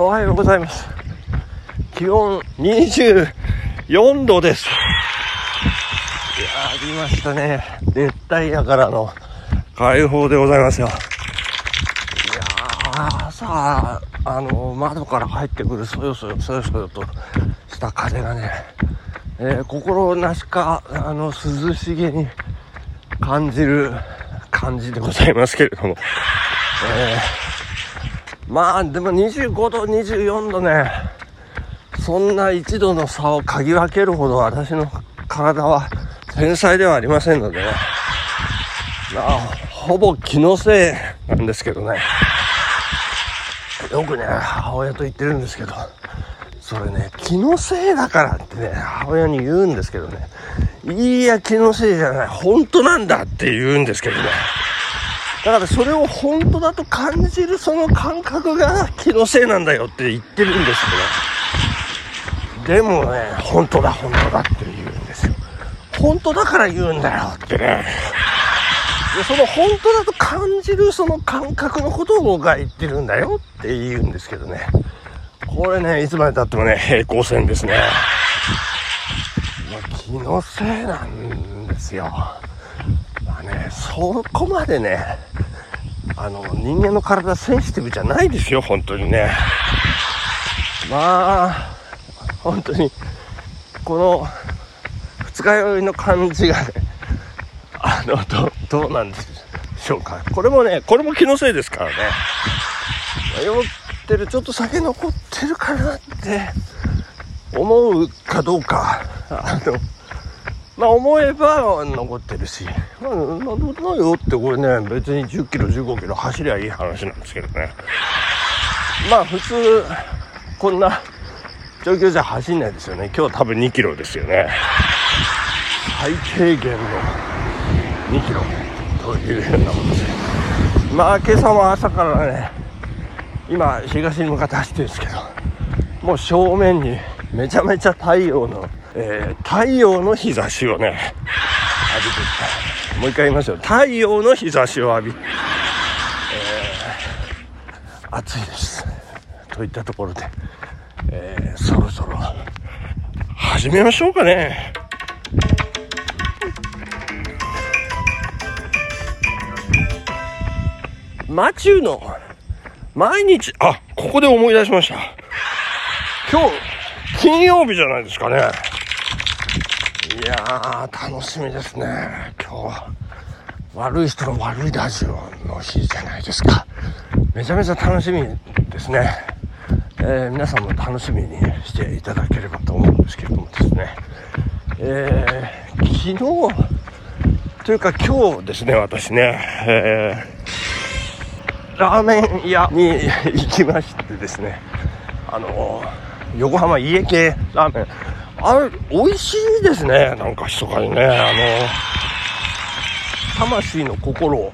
おはようございます。気温24度です。いや、ありましたね。熱帯夜からの解放でございますよ。いやー、朝、あの、窓から入ってくるそよそよ、そよそよとした風がね、えー心なしか、あの、涼しげに感じる感じでございますけれども。えーまあでも25度24度ね。そんな1度の差を嗅ぎ分けるほど私の体は天才ではありませんのでね。まあほぼ気のせいなんですけどね。よくね母親と言ってるんですけど。それね気のせいだからってね母親に言うんですけどね。いや気のせいじゃない。本当なんだって言うんですけどね。だからそれを本当だと感じるその感覚が気のせいなんだよって言ってるんですけどでもね本当だ本当だって言うんですよ。本当だから言うんだよってね。でその本当だと感じるその感覚のことを僕が言ってるんだよって言うんですけどね。これねいつまでたってもね平行線ですね。まあ気のせいなんですよ。まあね、そこまでね、あの、人間の体センシティブじゃないですよ、本当にね。まあ、本当に、この、二日酔いの感じがね、あの、どどうなんでしょうか。これもね、これも気のせいですからね。酔ってる、ちょっと酒残ってるかなって思うかどうか、あの、まあ思えば残ってるし、まあ、なんでもないよ？ってこれね、別に10キロ、15キロ走りゃいい話なんですけどね。まあ普通、こんな状況じゃ走んないですよね。今日多分2キロですよね。最低限の2キロというようなものです。まあ今朝も朝からね、今東に向かって走ってるんですけど、もう正面にめちゃめちゃ太陽の、えー太陽の日差しをね、浴びて。もう一回言いますよ。太陽の日差しを浴び、えー暑いです。といったところで、えーそろそろ始めましょうかね。マチューの毎日、あ、ここで思い出しました。今日、金曜日じゃないですかね。やー、楽しみですね。今日は、悪い人の悪いラジオの日じゃないですか。めちゃめちゃ楽しみですね。えー皆さんも楽しみにしていただければと思うんですけれどもですね。えー昨日、というか今日ですね、私ね、えーラーメン屋に行きましてですね、あの、横浜家系ラーメン、あれ、美味しいですね、なんか密かにね、あの、魂の心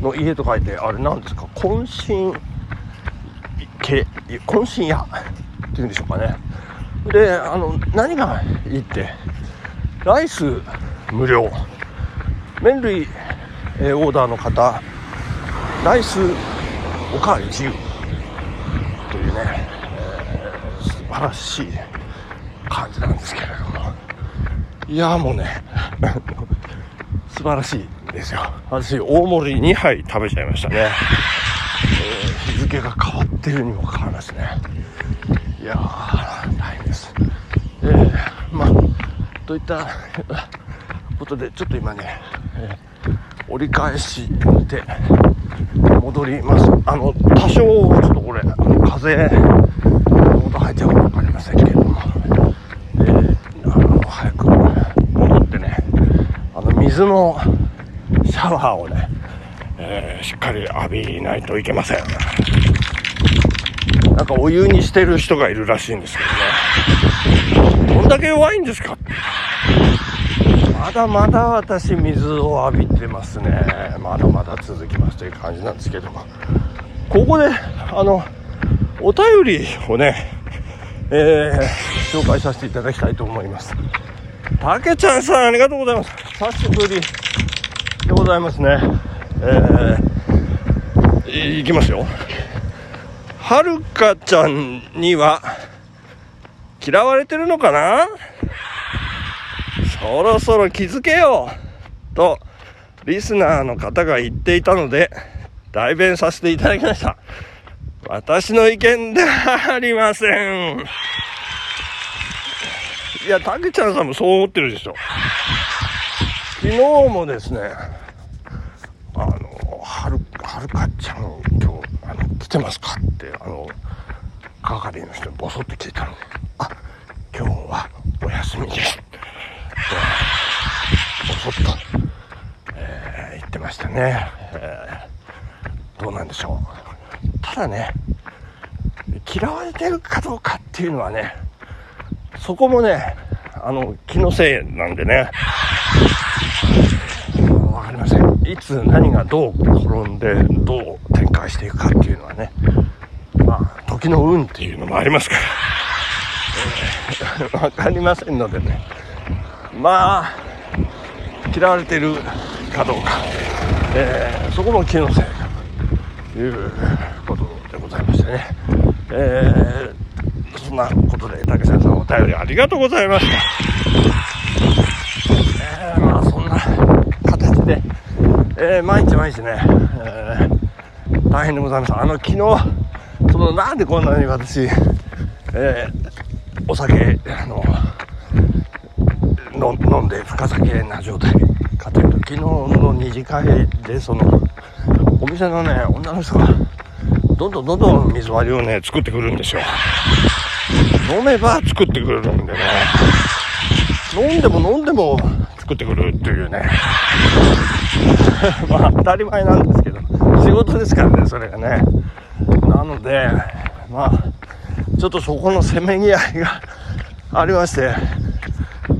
の家と書いて、あれ何ですか、渾身系、渾身屋っていうんでしょうかね。で、あの、何がいいって、ライス無料、麺類、えーオーダーの方、ライスおかわり自由。というね、えー素晴らしいじなんですけれども。いやーもうね 素晴らしいですよ。私大盛り2杯食べちゃいましたね、えー日付が変わってるにもかかわらずね。いやー大変です。えー、まあといったことでちょっと今ね、えー折り返して戻ります。あの多少ちょっとこれ風の音入っちゃうか分かりませんけども、えーあの早く戻ってねあの水のシャワーをね、えーしっかり浴びないといけません。なんかお湯にしてる人がいるらしいんですけどね。どんだけ弱いんですか？まだまだ私水を浴びてますね。まだまだ続きますという感じなんですけど。もここであのお便りをね、えー紹介させていただきたいと思います。たけちゃんさんありがとうございます。久しぶりでございますね。えーいいきますよ。はるかちゃんには嫌われてるのかな？そろそろ気づけよとリスナーの方が言っていたので代弁させていただきました。私の意見ではありません。いやたけちゃんさんもそう思ってるでしょ。昨日もですねあのはるはるかちゃん今日あの来てますかってあの係の人にボソッと聞いたの。あ今日はお休みです。ボソッと、えー、言ってましたね、えー、どうなんでしょう。ただね嫌われてるかどうかっていうのはねそこもねあの気のせいなんでね。分かりません。いつ何がどう転んでどう展開していくかっていうのはね。まあ時の運っていうのもありますから、えー、分かりませんのでね。まあ嫌われてるかどうか、えー、そこも気のせいということでございましてね、えー、んなことで竹先さんお便りありがとうございました。えー、まあそんな形で、えー、毎日毎日ね、えー、大変でございました。あの昨日そのなんでこんなに私、えー、お酒あの飲んで深酒な状態かというと昨日の二次会でそのお店のね女の人がどんどんどんどん水割りをね作ってくるんですよ。飲めば作ってくれるんでね。飲んでも飲んでも作ってくるっていうね。まあ当たり前なんですけど仕事ですからねそれがね。なのでまあちょっとそこのせめぎ合いが ありまして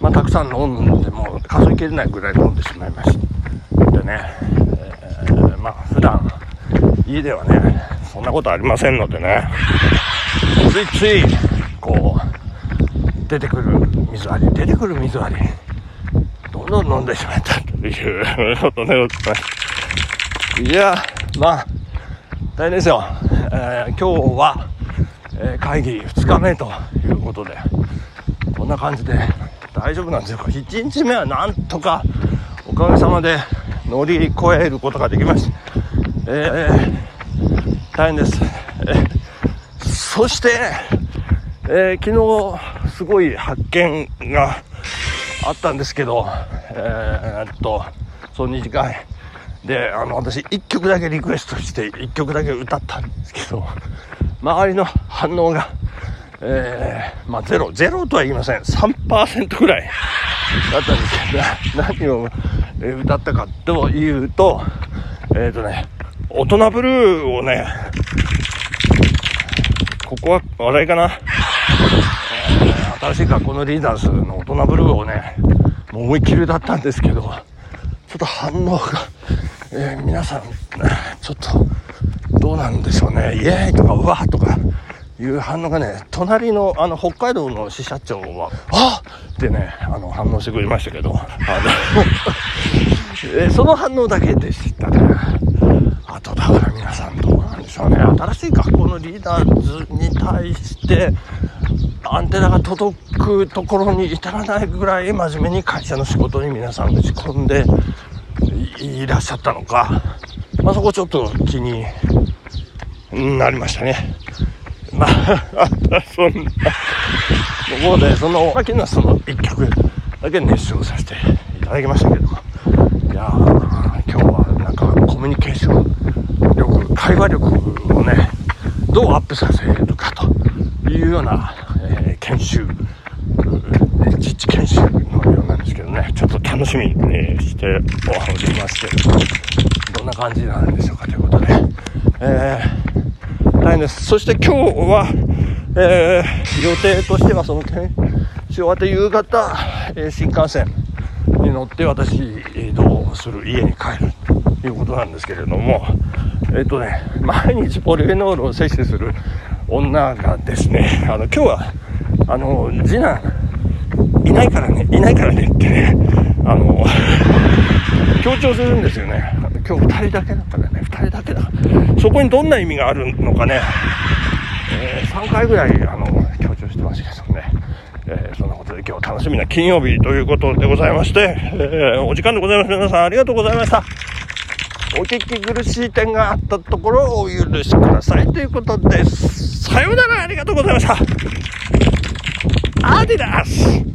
まあ、たくさん飲んでも数えきれないぐらい飲んでしまいましたでね、えー、まあ普段家ではねそんなことありませんのでね。ついついこう出てくる水割り出てくる水割り。どんどん飲んでしまったということでございます。いやまあ大変ですよ、えー、今日は、えー、会議2日目ということでこんな感じで大丈夫なんですよ1日目はなんとかおかげさまで乗り越えることができました。えー、大変です、そして、えー、昨日すごい発見があったんですけどえー、っとそう2時間であの私1曲だけリクエストして1曲だけ歌ったんですけど周りの反応がえー、まあゼロ、ゼロとは言いません。3%ぐらいだったんですけど、何を、歌ったかというと、えっ、とね、大人ブルーをね、ここは笑いかな、新しい学校のリーダーズの大人ブルーをね、もう思いっきりだったんですけど、ちょっと反応が、えー、皆さん、ちょっと、どうなんでしょうね。イエーイとか、うわーとか、いう反応がね、隣のあの北海道の支社長は、あってね、あの反応してくれましたけど、あの えその反応だけでしたね。あとだから皆さんどうなんでしょうね。新しい学校のリーダーズに対して、アンテナが届くところに至らないぐらい真面目に会社の仕事に皆さん打ち込んでいらっしゃったのか、まあ、そこちょっと気になりましたね。まあ、そんな、ところで、その、昨日はその一曲だけ熱唱させていただきましたけども、いや今日はなんかコミュニケーション、会話力をね、どうアップさせるかというような、えー、研修、実地研修のようなんですけどね、ちょっと楽しみにしておりますけど、どんな感じなんでしょうかということで、えー大変です。そして今日は、えー、予定としてはその研修終わって夕方、え、新幹線に乗って私移動する家に帰るということなんですけれども、えっ、とね、毎日ポリフェノールを摂取する女がですね、あの、今日は、あの、次男、いないからね、いないからねってね、あの、強調するんですよね。今日2人だけだからね、2人だけだ。そこにどんな意味があるのかね、えー、3回ぐらい、あの、強調してましたけどね。えー、そんなことで今日楽しみな金曜日ということでございまして、えー、お時間でございます。皆さんありがとうございました。お聞き苦しい点があったところをお許しくださいということです。さようならありがとうございました。アディダス